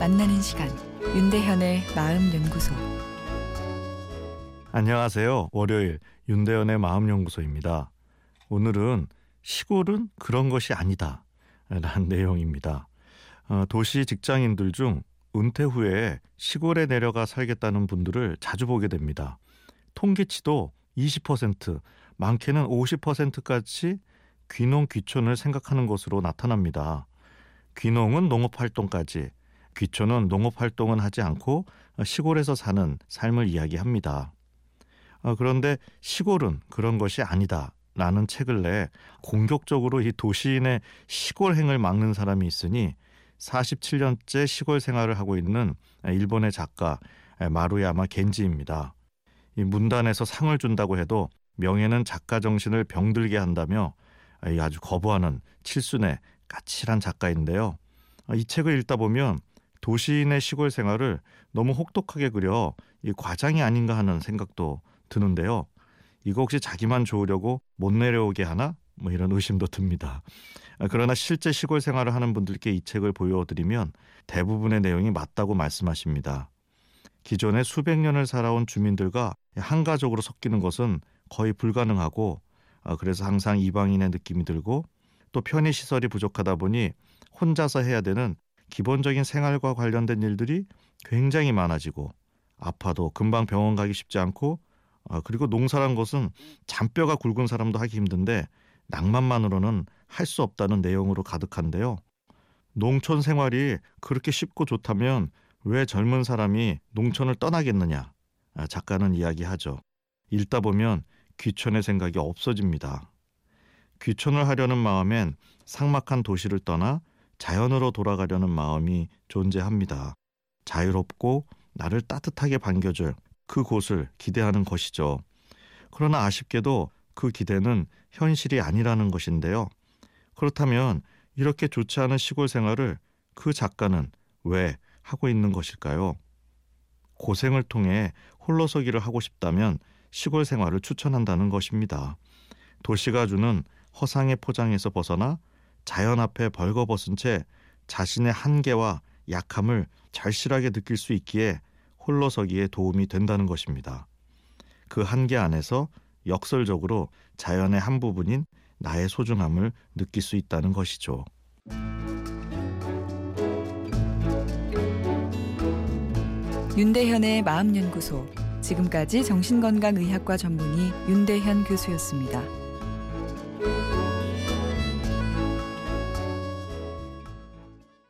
만나는 시간 윤대현의 마음 연구소 안녕하세요. 월요일 윤대현의 마음 연구소입니다. 오늘은 시골은 그런 것이 아니다 라는 내용입니다. 어, 도시 직장인들 중 은퇴 후에 시골에 내려가 살겠다는 분들을 자주 보게 됩니다. 통계치도 20%, 많게는 50%까지 귀농 귀촌을 생각하는 것으로 나타납니다. 귀농은 농업 활동까지, 귀촌은 농업 활동은 하지 않고 시골에서 사는 삶을 이야기합니다. 어, 그런데 시골은 그런 것이 아니다. 라는 책을 내 공격적으로 이 도시인의 시골행을 막는 사람이 있으니 47년째 시골 생활을 하고 있는 일본의 작가 마루야마 겐지입니다. 이 문단에서 상을 준다고 해도 명예는 작가 정신을 병들게 한다며 아주 거부하는 칠순의 까칠한 작가인데요. 이 책을 읽다 보면 도시인의 시골 생활을 너무 혹독하게 그려 이 과장이 아닌가 하는 생각도 드는데요. 이거 혹시 자기만 좋으려고 못 내려오게 하나? 뭐 이런 의심도 듭니다. 그러나 실제 시골 생활을 하는 분들께 이 책을 보여드리면 대부분의 내용이 맞다고 말씀하십니다. 기존에 수백 년을 살아온 주민들과 한가족으로 섞이는 것은 거의 불가능하고 어, 그래서 항상 이방인의 느낌이 들고 또 편의 시설이 부족하다 보니 혼자서 해야 되는 기본적인 생활과 관련된 일들이 굉장히 많아지고 아파도 금방 병원 가기 쉽지 않고 아, 그리고 농사란 것은 잔뼈가 굵은 사람도 하기 힘든데 낭만만으로는 할 수 없다는 내용으로 가득한데요. 농촌 생활이 그렇게 쉽고 좋다면 왜 젊은 사람이 농촌을 떠나겠느냐? 아, 작가는 이야기하죠. 읽다 보면 귀촌의 생각이 없어집니다. 귀촌을 하려는 마음엔 상막한 도시를 떠나 자연으로 돌아가려는 마음이 존재합니다. 자유롭고 나를 따뜻하게 반겨줄 그곳을 기대하는 것이죠. 그러나 아쉽게도 그 기대는 현실이 아니라는 것인데요. 그렇다면 이렇게 좋지 않은 시골 생활을 그 작가는 왜 하고 있는 것일까요? 고생을 통해 홀로서기를 하고 싶다면 시골 생활을 추천한다는 것입니다. 도시가 주는 허상의 포장에서 벗어나 자연 앞에 벌거벗은 채 자신의 한계와 약함을 절실하게 느낄 수 있기에 홀로서기에 도움이 된다는 것입니다. 그 한계 안에서 역설적으로 자연의 한 부분인 나의 소중함을 느낄 수 있다는 것이죠. 윤대현의 마음연구소 지금까지 정신건강의학과 전문의 윤대현 교수였습니다.